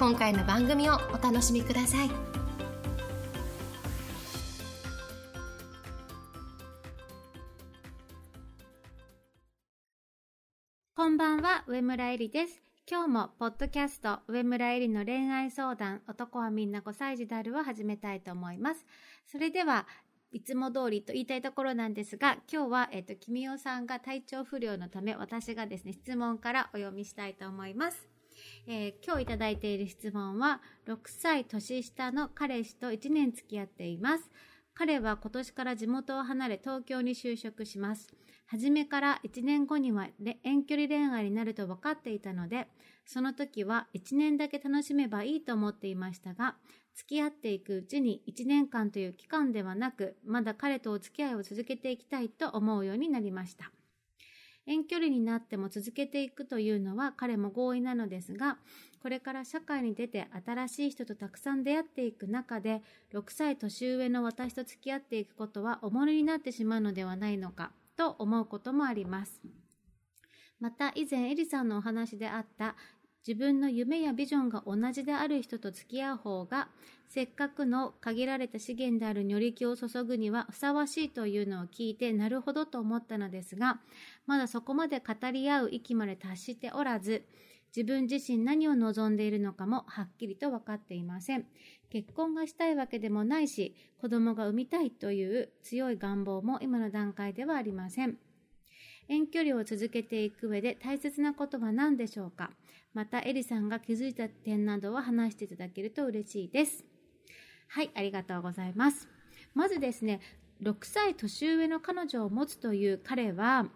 今回の番組をお楽しみくださいこんばんは、上村えりです。今日も、ポッドキャスト、上村えりの恋愛相談、男はみんな5歳児であるを始めたいと思います。それでは、いつも通りと言いたいところなんですが、今日は、えっと、君代さんが体調不良のため、私がですね、質問からお読みしたいと思います。えー今日いただいている質問は、6歳年下の彼氏と1年付き合っています。彼は今年から地元を離れ東京に就職します。初めから1年後には遠距離恋愛になると分かっていたので、その時は1年だけ楽しめばいいと思っていましたが、付き合っていくうちに1年間という期間ではなく、まだ彼とお付き合いを続けていきたいと思うようになりました。遠距離になっても続けていくというのは彼も合意なのですが、これから社会に出て新しい人とたくさん出会っていく中で、6歳年上の私と付き合っていくことは重荷になってしまうのではないのか、と思うこともあります。また以前エリさんのお話であった自分の夢やビジョンが同じである人と付き合う方がせっかくの限られた資源である如力を注ぐにはふさわしいというのを聞いてなるほどと思ったのですがまだそこまで語り合う域まで達しておらず自分自身何を望んでいるのかもはっきりと分かっていません。結婚がしたいわけでもないし子供が産みたいという強い願望も今の段階ではありません。遠距離を続けていく上で大切なことは何でしょうか？またエリさんが気づいた点などを話していただけると嬉しいです。はいありがとうございます。まずですね6歳年上の彼女を持つという彼は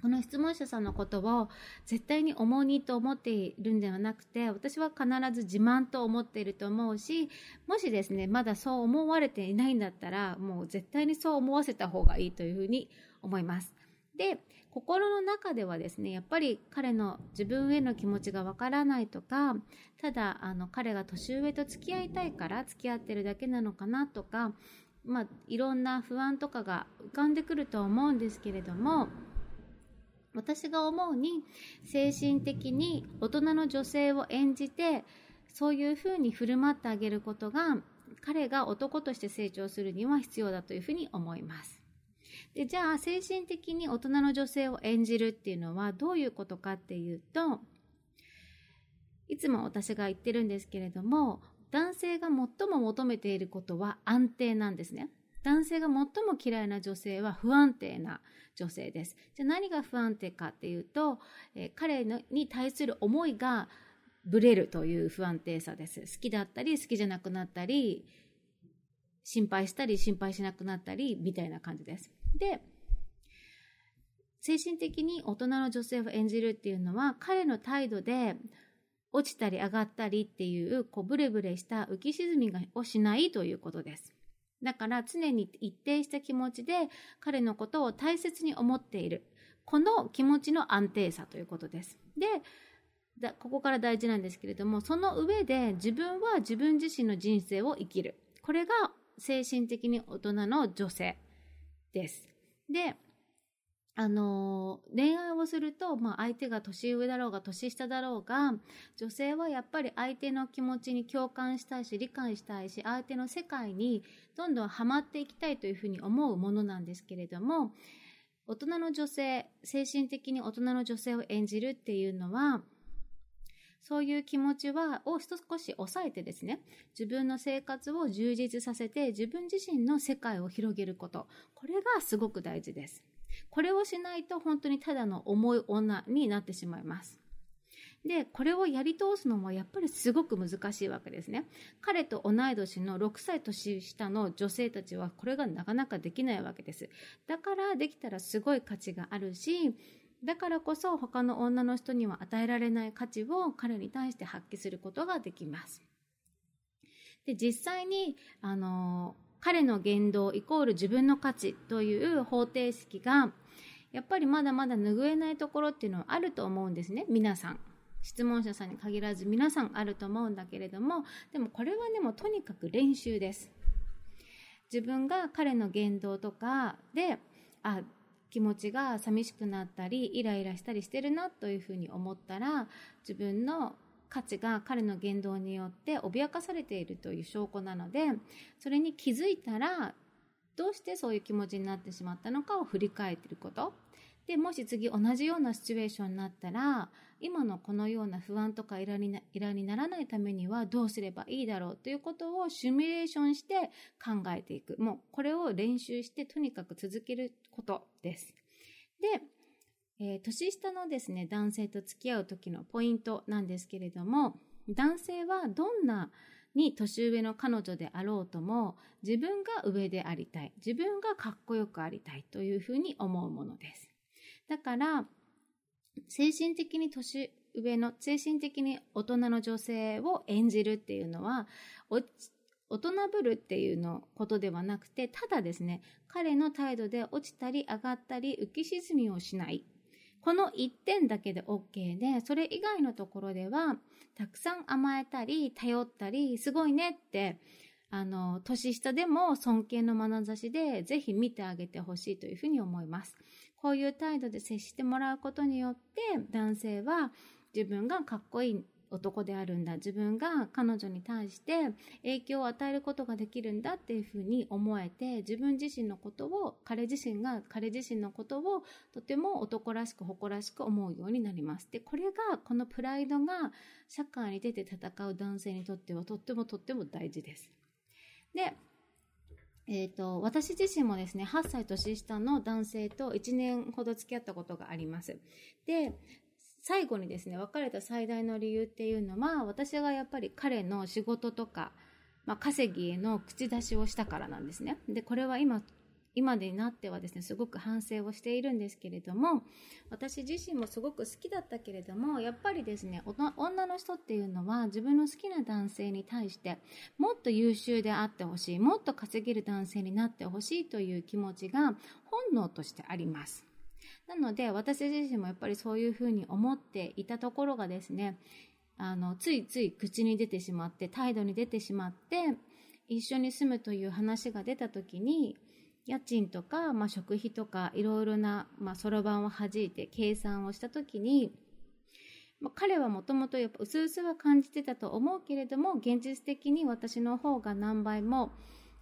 この質問者さんのことを絶対に重荷と思っているんではなくて私は必ず自慢と思っていると思うしもしですねまだそう思われていないんだったらもう絶対にそう思わせた方がいいというふうに思います。で心の中ではですねやっぱり彼の自分への気持ちがわからないとかただあの彼が年上と付き合いたいから付き合ってるだけなのかなとか、まあ、いろんな不安とかが浮かんでくると思うんですけれども私が思うに精神的に大人の女性を演じてそういうふうに振る舞ってあげることが彼が男として成長するには必要だというふうに思います。でじゃあ精神的に大人の女性を演じるっていうのはどういうことかっていうといつも私が言ってるんですけれども男性が最も求めていることは安定なんですね。男性が最も嫌いな女性は不安定な女性です。じゃあ何が不安定かっていうと、えー彼のに対する思いがブレるという不安定さです。好きだったり好きじゃなくなったり心配したり心配しなくなったりみたいな感じです。で精神的に大人の女性を演じるっていうのは彼の態度で落ちたり上がったりっていうこうブレブレした浮き沈みをしないということです。だから常に一定した気持ちで彼のことを大切に思っている。この気持ちの安定さということです。でだここから大事なんですけれどもその上で自分は自分自身の人生を生きる。これが精神的に大人の女性。です。であの恋愛をすると、まあ、相手が年上だろうが年下だろうが女性はやっぱり相手の気持ちに共感したいし理解したいし相手の世界にどんどんハマっていきたいというふうに思うものなんですけれども大人の女性精神的に大人の女性を演じるっていうのはそういう気持ちはを少し抑えてですね自分の生活を充実させて自分自身の世界を広げること。これがすごく大事です。これをしないと本当にただの重い女になってしまいます。でこれをやり通すのもやっぱりすごく難しいわけですね。彼と同い年の6歳年下の女性たちはこれがなかなかできないわけです。だからできたらすごい価値があるしだからこそ他の女の人には与えられない価値を彼に対して発揮することができます。で実際にあの彼の言動イコール自分の価値という方程式がやっぱりまだまだ拭えないところっていうのはあると思うんですね。皆さん。質問者さんに限らず皆さんあると思うんだけれどもでもこれはねもうとにかく練習です。自分が彼の言動とかであ気持ちが寂しくなったりイライラしたりしてるなというふうに思ったら自分の価値が彼の言動によって脅かされているという証拠なのでそれに気づいたらどうしてそういう気持ちになってしまったのかを振り返っていること。でもし次同じようなシチュエーションになったら今のこのような不安とかイラにならないためにはどうすればいいだろうということをシミュレーションして考えていくもうこれを練習してとにかく続けることですでえー、年下のですね、男性と付き合う時のポイントなんですけれども、男性はどんなに年上の彼女であろうとも、自分が上でありたい、自分がかっこよくありたいというふうに思うものです。だから、精神的に年上の、精神的に大人の女性を演じるっていうのは、大人ぶるっていうのことではなくて、ただですね、彼の態度で落ちたり上がったり浮き沈みをしないこの1点だけで OK で、それ以外のところでは、たくさん甘えたり、頼ったり、すごいねって、あの、年下でも尊敬の眼差しで、ぜひ見てあげてほしいというふうに思います。こういう態度で接してもらうことによって、男性は自分がかっこいい男であるんだ。自分が彼女に対して影響を与えることができるんだっていうふうに思えて自分自身のことを彼自身が彼自身のことをとても男らしく誇らしく思うようになります。でこれがこのプライドが社会に出て戦う男性にとってはとってもとっても大事です。でえーと、私自身もですね8歳年下の男性と1年ほど付き合ったことがありますで最後にですね、別れた最大の理由っていうのは、私がやっぱり彼の仕事とか、まあ、稼ぎへの口出しをしたからなんですね。で、これは今、今になってはですね、すごく反省をしているんですけれども、私自身もすごく好きだったけれども、やっぱりですね、女の人っていうのは自分の好きな男性に対して、もっと優秀であってほしい、もっと稼げる男性になってほしいという気持ちが本能としてあります。なので私自身もやっぱりそういうふうに思っていたところがですねあのついつい口に出てしまって態度に出てしまって一緒に住むという話が出た時に家賃とか、まあ、食費とかいろいろなそろばんを弾いて計算をした時に、まあ、彼はもともとやっぱ薄々は感じてたと思うけれども現実的に私の方が何倍も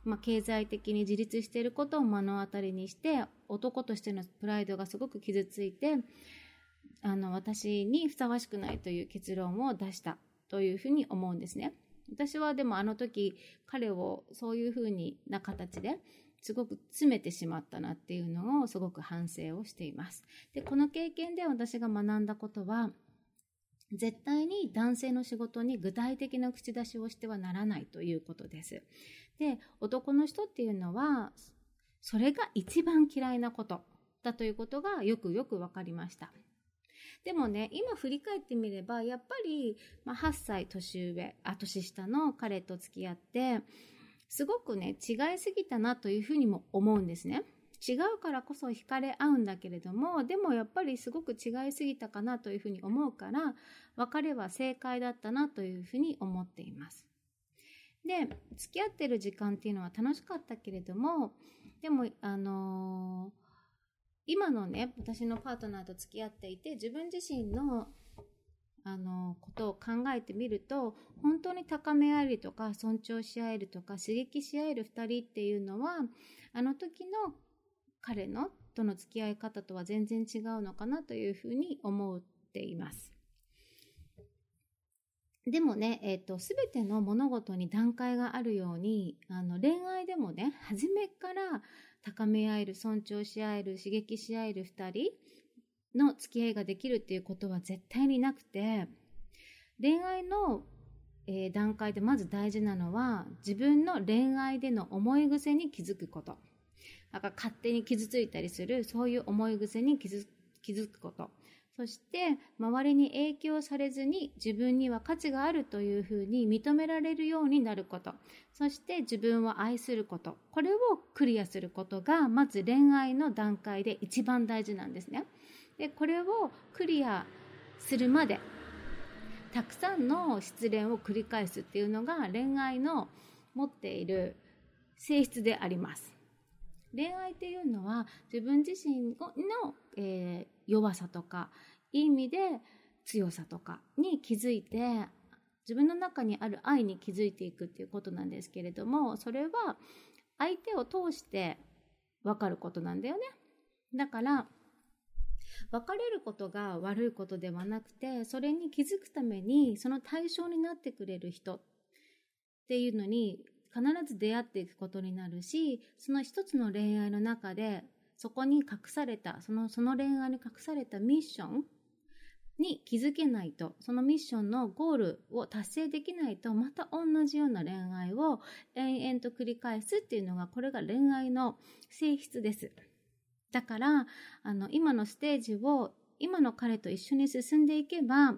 まあ、経済的に自立していることを目の当たりにして男としてのプライドがすごく傷ついてあの私にふさわしくないという結論を出したというふうに思うんですね。私はでもあの時彼をそういうふうな形ですごく詰めてしまったなっていうのをすごく反省をしています。で、この経験で私が学んだことは絶対に男性の仕事に具体的な口出しをしてはならないということです。で、男の人っていうのは、それが一番嫌いなことだということがよくよく分かりました。でもね、今振り返ってみれば、やっぱり、まあ、8歳年上、あ、年下の彼と付き合って、すごくね、違いすぎたなというふうにも思うんですね。違うからこそ惹かれ合うんだけれども、でもやっぱりすごく違いすぎたかなというふうに思うから、別れは正解だったなというふうに思っています。で、付き合ってる時間っていうのは楽しかったけれども、でも、あのー、今のね、私のパートナーと付き合っていて、自分自身のあのことを考えてみると本当に高め合えるとか尊重し合えるとか刺激し合える2人っていうのはあの時の彼のとの付き合い方とは全然違うのかなというふうに思っています。でもね、えっ、ー、と、すべての物事に段階があるように、あの、恋愛でもね、初めから高め合える、尊重し合える、刺激し合える二人の付き合いができるっていうことは絶対になくて、恋愛の、えー、段階でまず大事なのは、自分の恋愛での思い癖に気づくこと。だから勝手に傷ついたりする、そういう思い癖に気づ気づくこと。そして周りに影響されずに自分には価値があるというふうに認められるようになること。そして自分を愛すること。これをクリアすることがまず恋愛の段階で一番大事なんですね。でこれをクリアするまでたくさんの失恋を繰り返すっていうのが恋愛の持っている性質であります。恋愛っていうのは自分自身の、えー、弱さとかいい意味で強さとかに気づいて自分の中にある愛に気づいていくっていうことなんですけれどもそれは相手を通して分かることなんだよね。だから別れることが悪いことではなくてそれに気づくためにその対象になってくれる人っていうのに必ず出会っていくことになるしその一つの恋愛の中でそこに隠されたそのその恋愛に隠されたミッションに気づけないとそのミッションのゴールを達成できないとまた同じような恋愛を延々と繰り返すっていうのがこれが恋愛の性質です。だからあの今のステージを今の彼と一緒に進んでいけば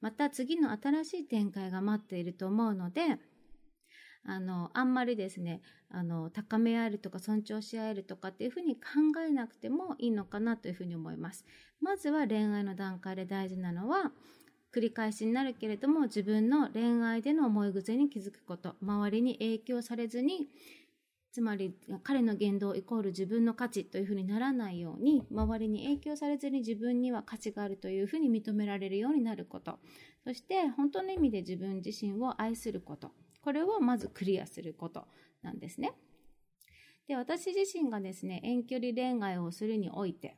また次の新しい展開が待っていると思うのであの、あんまりですね、あの、高め合えるとか尊重し合えるとかっていうふうに考えなくてもいいのかなというふうに思います。まずは恋愛の段階で大事なのは、繰り返しになるけれども自分の恋愛での思い癖に気づくこと、周りに影響されずに、つまり彼の言動イコール自分の価値というふうにならないように周りに影響されずに自分には価値があるというふうに認められるようになることそして本当の意味で自分自身を愛することこれをまずクリアすることなんですね。で、私自身がですね、遠距離恋愛をするにおいて、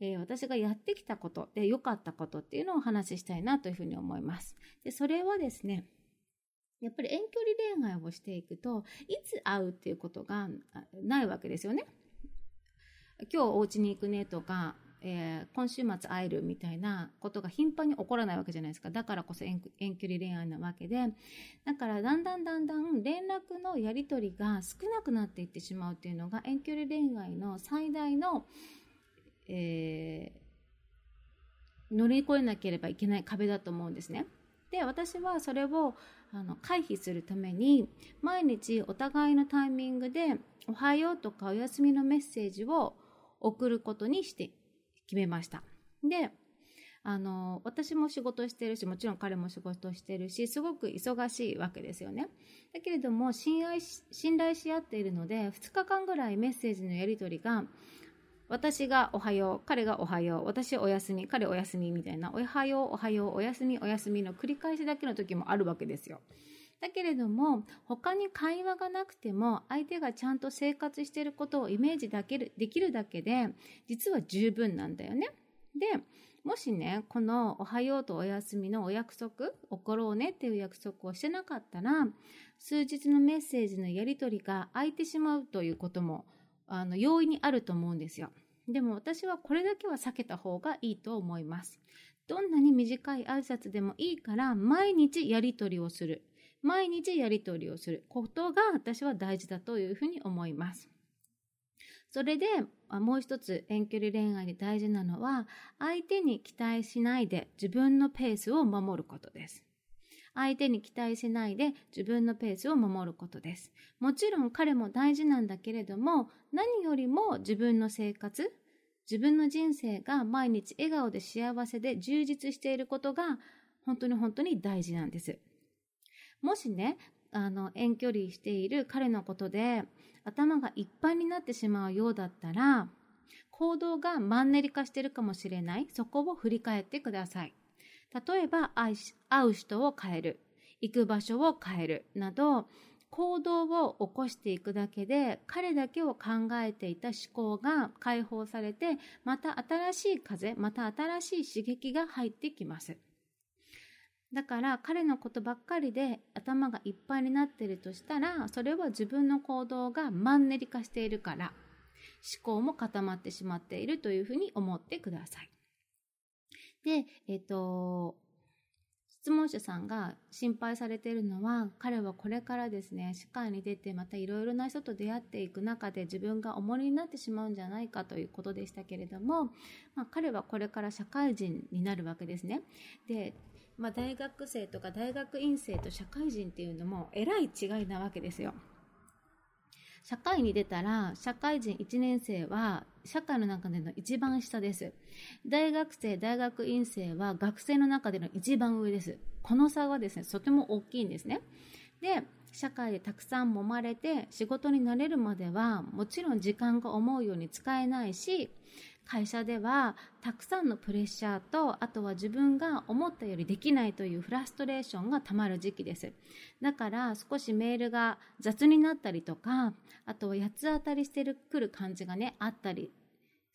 えー、私がやってきたことで良かったことっていうのをお話ししたいなというふうに思います。で、それはですね、やっぱり遠距離恋愛をしていくと、いつ会うっていうことがないわけですよね。今日お家に行くねとか、えー、今週末会えるみたいなことが頻繁に起こらないわけじゃないですか。だからこそ遠距離恋愛なわけで。だからだんだんだんだん連絡のやり取りが少なくなっていってしまうっていうのが遠距離恋愛の最大の、えー、乗り越えなければいけない壁だと思うんですね。で、私はそれをあの回避するために毎日お互いのタイミングでおはようとかおやすみのメッセージを送ることにして決めました。で、あの、私も仕事してるし、もちろん彼も仕事してるし、すごく忙しいわけですよね。だけれども、信頼信頼し合っているので、2日間ぐらいメッセージのやり取りが、私がおはよう、彼がおはよう、私おやすみ、彼おやすみみたいな、おはよう、おはよう、おやすみ、おやすみの繰り返しだけの時もあるわけですよ。だけれども、他に会話がなくても、相手がちゃんと生活していることをイメージだけできるだけで、実は十分なんだよね。で、もしね、このおはようとおやすみのお約束、怒ろうねっていう約束をしてなかったら、数日のメッセージのやり取りが空いてしまうということも、あの、容易にあると思うんですよ。でも私はこれだけは避けた方がいいと思います。どんなに短い挨拶でもいいから毎日やり取りをする。毎日やり取りをすることが私は大事だというふうに思います。それでもう一つ遠距離恋愛で大事なのは相手に期待しないで自分のペースを守ることです。相手に期待しないで自分のペースを守ることです。もちろん彼も大事なんだけれども何よりも自分の生活自分の人生が毎日笑顔で幸せで充実していることが本当に本当に大事なんです。もしね、あの、遠距離している彼のことで頭がいっぱいになってしまうようだったら、行動がマンネリ化してるかもしれない。そこを振り返ってください。例えば、会う人を変える。行く場所を変える。など、行動を起こしていくだけで彼だけを考えていた思考が解放されてまた新しい風また新しい刺激が入ってきますだから彼のことばっかりで頭がいっぱいになっているとしたらそれは自分の行動がマンネリ化しているから思考も固まってしまっているというふうに思ってください。で、えっ、と、質問者さんが心配されているのは彼はこれからですね社会に出てまたいろいろな人と出会っていく中で自分が重荷になってしまうんじゃないかということでしたけれども、まあ、彼はこれから社会人になるわけですね。でまあ、大学生とか大学院生と社会人っていうのもえらい違いなわけですよ。社会に出たら社会人1年生は社会の中での一番下です。大学生、大学院生は学生の中での一番上です。この差はですね、とても大きいんですね。で、社会でたくさん揉まれて仕事になれるまではもちろん時間が思うように使えないし会社ではたくさんのプレッシャーとあとは自分が思ったよりできないというフラストレーションがたまる時期です。だから少しメールが雑になったりとかあとは八つ当たりしてくる感じがねあったり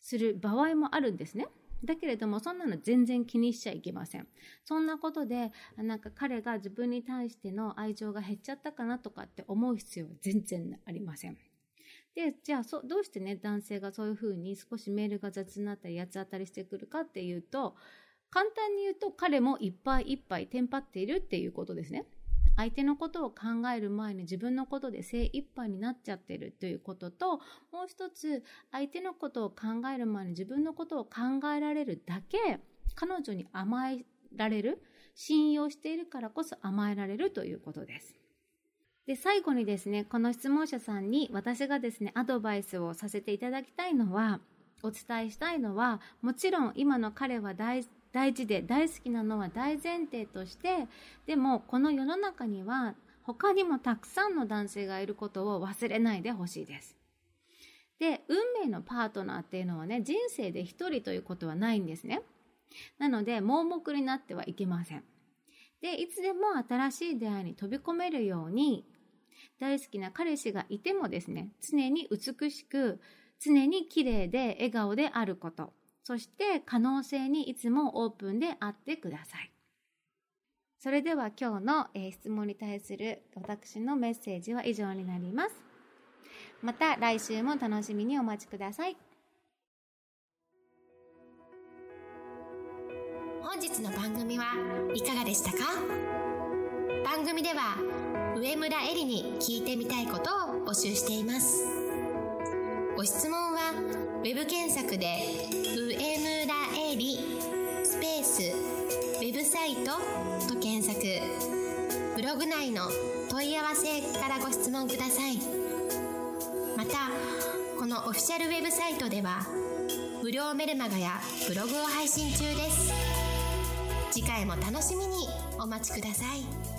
する場合もあるんですね。だけれどもそんなの全然気にしちゃいけません。そんなことでなんか彼が自分に対しての愛情が減っちゃったかなとかって思う必要は全然ありません。で、じゃあそ、どうしてね、男性がそういうふうに少しメールが雑になったり、八つ当たりしてくるかっていうと、簡単に言うと彼もいっぱいいっぱいテンパっているっていうことですね。相手のことを考える前に自分のことで精一杯になっちゃってるということと、もう一つ、相手のことを考える前に自分のことを考えられるだけ、彼女に甘えられる、信用しているからこそ甘えられるということです。で、最後にですね、この質問者さんに私がですね、アドバイスをさせていただきたいのは、お伝えしたいのは、もちろん今の彼は大大事で大好きなのは大前提として、でもこの世の中には他にもたくさんの男性がいることを忘れないでほしいです。で、運命のパートナーっていうのはね、人生で一人ということはないんですね。なので、盲目になってはいけません。で、いつでも新しい出会いに飛び込めるように、大好きな彼氏がいてもですね、常に美しく、常に綺麗で笑顔であること、そして可能性にいつもオープンであってください。それでは今日の、え、質問に対する私のメッセージは以上になります。また来週も楽しみにお待ちください。本日の番組はいかがでしたか？番組では上村えりに聞いてみたいことを募集しています。ご質問は web 検索で「上村えり」スペースウェブサイトと検索。ブログ内の問い合わせからご質問ください。またこのオフィシャルウェブサイトでは無料メルマガやブログを配信中です。次回も楽しみにお待ちください。